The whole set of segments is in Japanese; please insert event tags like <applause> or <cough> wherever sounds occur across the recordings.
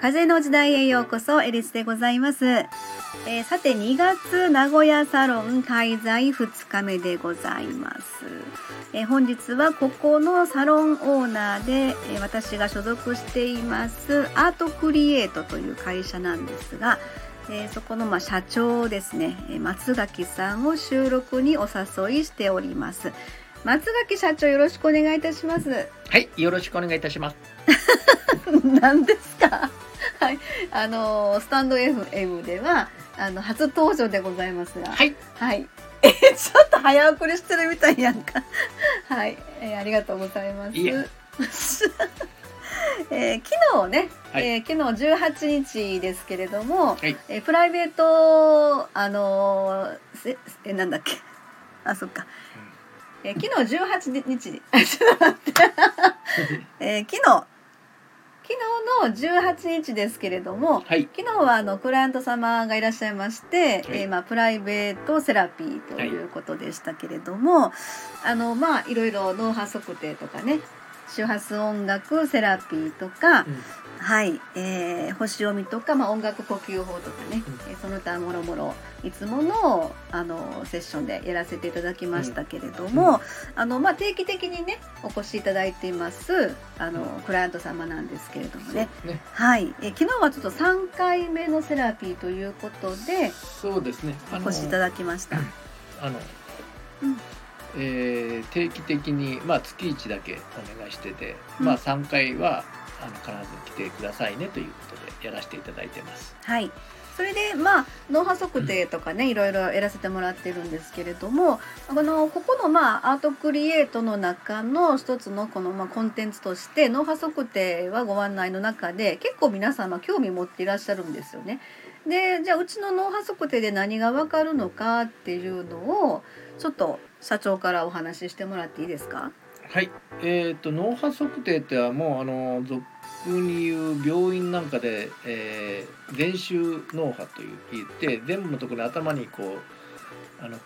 風の時代へようこそエリスでございます、えー、さて2月名古屋サロン開催2日目でございます、えー、本日はここのサロンオーナーで、えー、私が所属していますアートクリエイトという会社なんですがえー、そこのまあ社長ですね。松垣さんを収録にお誘いしております。松垣社長よろしくお願いいたします。はいよろしくお願いいたします。<laughs> 何ですか？<laughs> はい、あのスタンド FM ではあの初登場でございますが、はい、はい、<laughs> えちょっと早送りしてるみたいやんか。はい、えー、ありがとうございます。いえ。ー、昨日ね、はい、えー、昨日18日ですけれども、はい、えー、プライベートあのー、えなんだっけ？あそっか、うん、えー、昨日18日。にちょっと待って、<laughs> えー、昨日。昨日の18日ですけれども、はい、昨日はあのクライアント様がいらっしゃいまして、はい、えー、まあ、プライベートセラピーということでしたけれども、はい、あのまあいろいろ脳波測定とかね周波数音楽セラピーとか、うん、はい、えー、星読みとか、まあ、音楽呼吸法とかね、うん、その他もろもろいつものあのセッションでやらせていただきましたけれども、うん、あのまあ、定期的にねお越しいただいていますあの、クライアント様なんですけれどもね、ね、はい。え昨日はちょっと3回目のセラピーということでそうですね。お越しいただきました。あの、うん。えー、定期的に、まあ、月1だけお願いしてて、うん、まあ、3回はあの必ず来てくださいねということでやらせていただいてます。はいそれでまあ脳波測定とかね、うん、いろいろやらせてもらってるんですけれどもあのここのまあアートクリエイトの中の一つのこのまあコンテンツとして脳波測定はご案内の中で結構皆様興味持っていらっしゃるんですよね。でじゃあうちの脳波測定で何がわかるのかっていうのをちょっと社長からお話ししてもらっていいですか？はい、えーと、脳波測定ってはもうあの俗に言う病院なんかで、えー、電周脳波という言って全部のところに頭にこうあの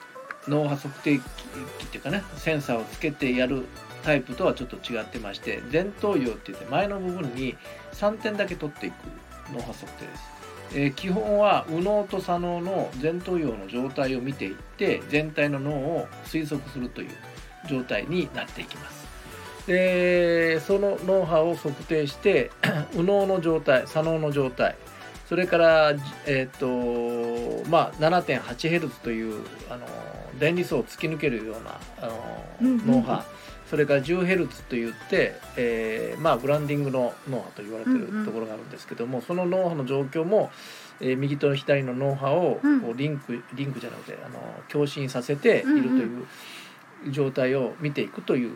脳波測定器っていうかねセンサーをつけてやるタイプとはちょっと違ってまして前頭葉って言って前の部分に3点だけ取っていく脳波測定です。えー、基本は右脳と左脳の前頭葉の状態を見ていって全体の脳を推測するという状態になっていきます。でその脳波を測定して <clears throat> 右脳の状態左脳の状態それから、えーとまあ、7.8Hz というあの電離層を突き抜けるようなあの、脳波それから 10Hz といって、えーまあ、ブランディングの脳波と言われてるところがあるんですけども、うんうん、その脳波の状況も、えー、右と左の脳波をこうリンク、リンクじゃなくてあの共振させているという状態を見ていくという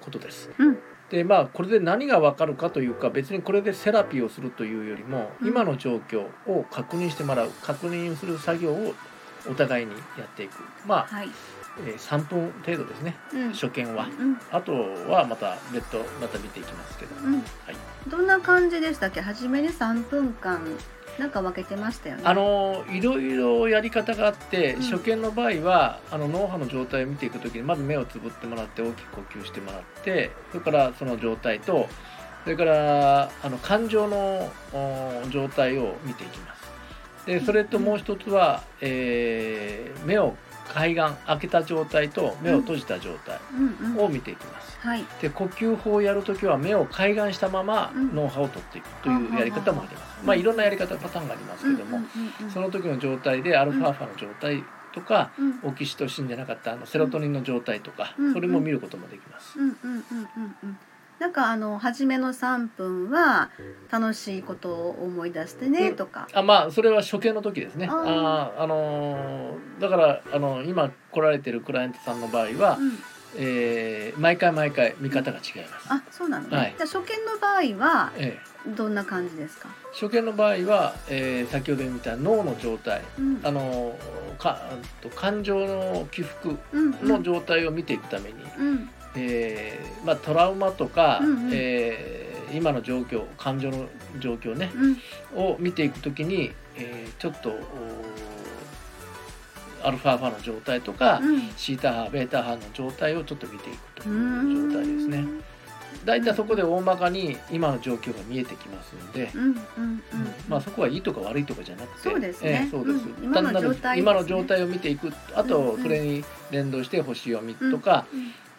ことです。うん。でまあこれで何が分かるかというか別にこれでセラピーをするというよりも、今の状況を確認してもらう確認する作業をお互いにやっていく。まあ、はい、えー、3分程度ですね、うん、初見は、うん、あとはまた別途また見ていきますけど、うん、はい、どんな感じでしたっけ？初めに3分間なんか分けてましたよね。あのいろいろやり方があって、初見の場合はあの脳波の状態を見ていく時にまず目をつぶってもらって大きく呼吸してもらってそれからその状態とそれからあの感情の状態を見ていきます。でそれともう一つは、えー、目を海岸開けた状態と目を閉じた状態を見ていきます。はい、で呼吸法をやるときは目を開眼したまま脳波を取っていくというやり方もあります。まあいろんなやり方パターンがありますけども、その時の状態でアルファーファの状態とか、オキシトシンじゃなかったあのセロトニンの状態とか、それも見ることもできます。なんかあの初めの3分は楽しいことを思い出してねとか、あまあそれは初見の時ですね。ああのだからあの今来られてるクライアントさんの場合は、うん、えー、毎回毎回見方が違います、あそうなのね、はい、じゃ初見の場合は、ええ、どんな感じですか？初見の場合は、えー、先ほど見た脳の状態、うん、あのか感情の起伏の状態を見ていくために、うんえーまあ、トラウマとか、うんうん、えー、今の状況感情の状況ね、うん、を見ていくときに、えー、ちょっとアルファ波の状態とか、うん。シータ波ベータ波の状態をちょっと見ていくという状態ですね。だいたいそこで大まかに今の状況が見えてきますので、うんうんうんまあそこはいいとか悪いとかじゃなくて。そうですね。ええそうです、うん。今の状態ね。今の状態を見ていく。あとうんうん。それに連動して星読みとか、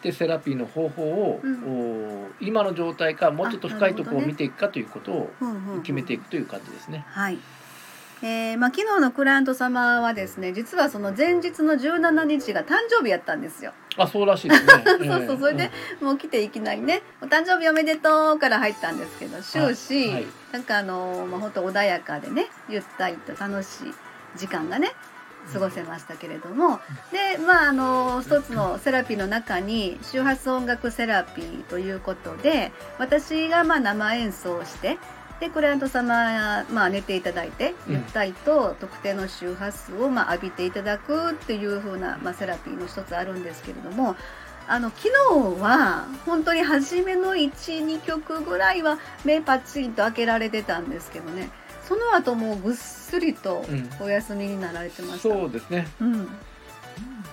でセラピーの方法を、うんお今の状態かもうちょっと深いところを見ていくかということを決めていくという感じですね。はい。えーまあ、昨日のクライアント様はですね実はその前日の17日が誕生日やったんですよ。あそうらしいですね。<laughs> そうそうそれでもう来ていきなりね「お誕生日おめでとう」から入ったんですけど終始、はいなんかあのまあ本当穏やかでねゆったりと楽しい時間がね過ごせましたけれども。でまああの一つのセラピーの中に周波数音楽セラピーということで私がまあ生演奏をしてでクライアント様、まあ、寝ていただいてうん。ゆったりと特定の周波数をまあ浴びていただくっていう風な、まあ、セラピーの一つあるんですけれどもあの昨日は本当に初めの12曲ぐらいは目パッチリと開けられてたんですけどねその後もうぐっすりとうん。お休みになられてました。そうですね。うん。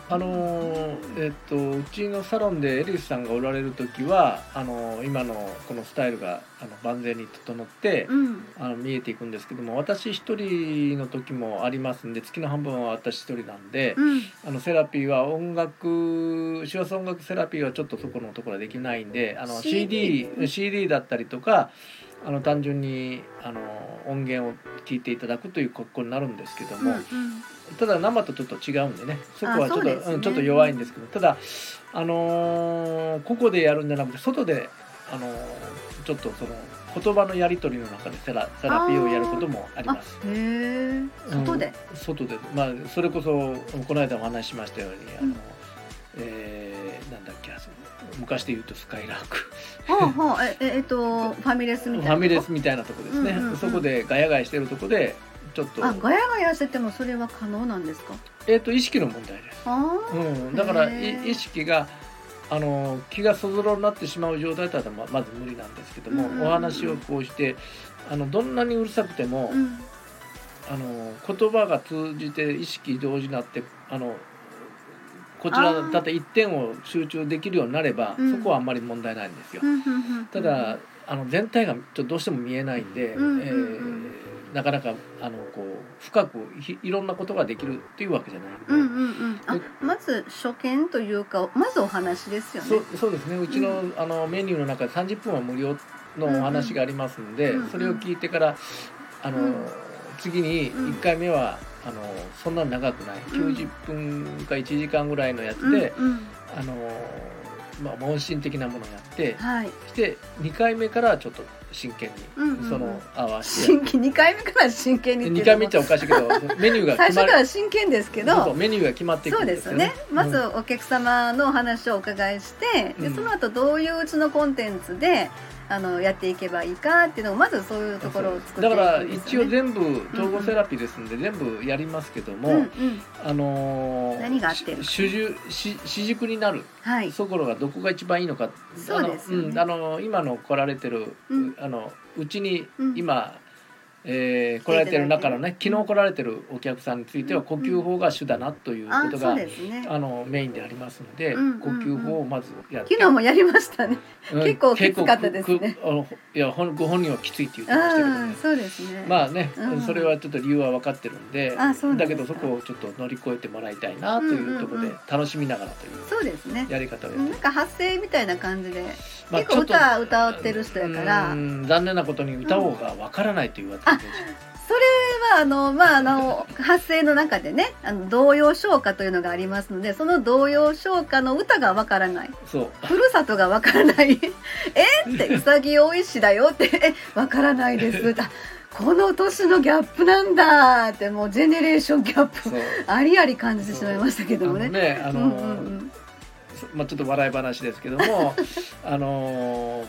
あのーえっとうちのサロンでエリスさんがおられる時はあのー今のこのスタイルがあの万全に整って、うん。あの見えていくんですけども私一人の時もありますんで月の半分は私一人なんで、うん。あのセラピーは音楽手話音楽セラピーはちょっとそこのところはできないんであの CD, CD だったりとかあの単純にあの音源を聞いていただくという格好になるんですけども、うんうん。ただ生とちょっと違うんでねそこはちょっとねうん、ちょっと弱いんですけどただあのーここでやるんじゃなくて外であのーちょっとその言葉のやり取りの中でセラセラピーをやることもありあます。へえ外で、外で。まあそれこそこの間お話ししましたようにあの、うん。えーなんだっけ？昔で言うとスカイラーク。はあはあえ <laughs> ええっとファミレスみたいなファミレスみたいなとこですね、うんうんうん。そこでガヤガヤしてるとこでちょっと。あガヤガヤしててもそれは可能なんですか？えー、と意識の問題です、あうん、だから意識があの気がそぞろになってしまう状態だったらままず無理なんですけども、うんうんうんお話をこうしてあのどんなにうるさくても、あうん。あの言葉が通じて意識同時になってあのこちらあー。たった一点を集中できるようになれば、うん。そこはあんまり問題ないんですよ。う。んうんうんただあの全体がちょっとどうしても見えないんで、うんうんうん。えーなかなかあのこう深くひいろんなことができるっていうわけじゃないんで、うんうんうん。あまず初見というかまずお話ですよね。そうですね。うちの,、あのメニューの中で30分は無料のお話がありますんで、うんうん。それを聞いてからあの、うん。次にうん1回目は、あのそんな長くない。うん。90分か1時間ぐらいのやつうんで、うん。あのまあ、問診的なものをやってはい。して2回目からちょっと真剣に、うんうんうん。その合わせて真剣2回目から真剣にっていう2回目っちゃおかしいけどメニューが最初から真剣ですけど。メニューが決まっていくそうんでですよね。ね。まずうんお客様のお話をお伺いして、でうん。その後どういううちのコンテンツであのやっていけばいいかっていうのをまずそういうところを作っていくだから一応。全部統合セラピーですんで全部やりますけども、うんうん、あのー何が合ってるし主主軸になる。はい。ところがどこが一番いいのかそうですよね。あの,、うん、あの今の来られてる、うんあのうちにうん。今、えー来られてる中のね昨日来られてるお客さんについては呼吸法が主だなというこあ、とが、そうですね。あのメインでありますので、うんうんうん。呼吸法をまずやって。昨日もやりましたね。うん。結構きつかったですね。あのいやほんご本人はきついって言ってましたけどね、ああ、そうですね。まあね、うん。それはちょっと理由は分かってるんでだけどそこをちょっと乗り越えてもらいたいなというところでうんうんうん。楽しみながらというそうですね。やり方をやなんか発声みたいな感じで、まあ結構歌歌ってる人やから、うん残念なことに歌方が分からないという私それはあのまああの発声の中でねあの童謡唱歌というのがありますのでその童謡唱歌の歌がわからない。そう。ふるさとがわからない。<laughs> えってうさぎ大石だよってえ <laughs> わからないです。<laughs> あこの年のギャップなんだ。ってもうジェネレーションギャップありあり感じてしまいましたけどもね。ねあの、うんうんうん。まあ、ちょっと笑い話ですけどもあの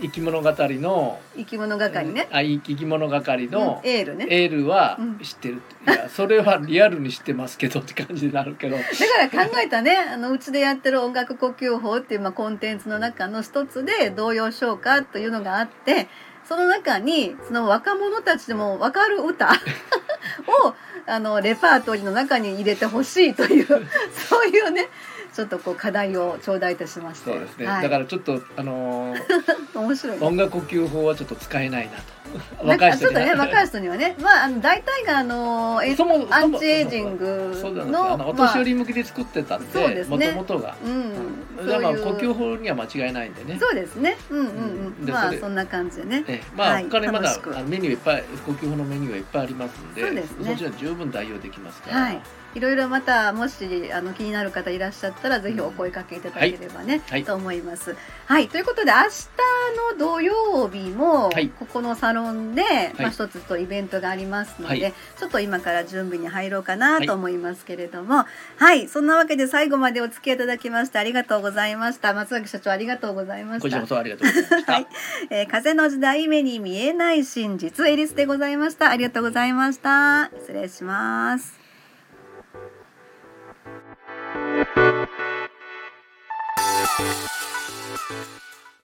生き物語の生き物係ね。あ生き物係のうんエールね。エールはうん知ってる、い <laughs> やそれはリアルに知ってますけどって感じになるけどだから考えたね <laughs> あのうちでやってる音楽呼吸法っていう、まあ、コンテンツの中の一つで童謡唱歌というのがあってその中にその若者たちでも分かる歌？<laughs> をあのレパートリーの中に入れてほしいというそういうねちょっとこう課題を頂戴いたしまして。そうですね。はい、だからちょっとあのー、<laughs> 面白い、音楽呼吸法はちょっと使えないなと。<laughs> 若い人にはね若い人にはね。まああの大体があのえアンチエイジングのお年寄り向きで作ってたんでもともとが、うん、じゃまあ呼吸法には間違いないんでね。そうですね。うんうんうん。まあそんな感じでね。えまあ他にまだメニューいっぱい呼吸法のメニューはいっぱいありますんでそうですね。そちら十分代用できますから。はい。いろいろまたもしあの気になる方いらっしゃったらぜひお声かけいただければね、はい、と思います。はい。ということで明日の土曜日もここのサロンで、まあ、一つとイベントがありますので、ちょっと今から準備に入ろうかなと思いますけれども。はい。そんなわけで最後までお付き合いいただきましてありがとうございました。松崎社長ありがとうございました。こちらこそありがとうございました。はい、えー、風の時代目に見えない真実エリスでございました。ありがとうございました。失礼します。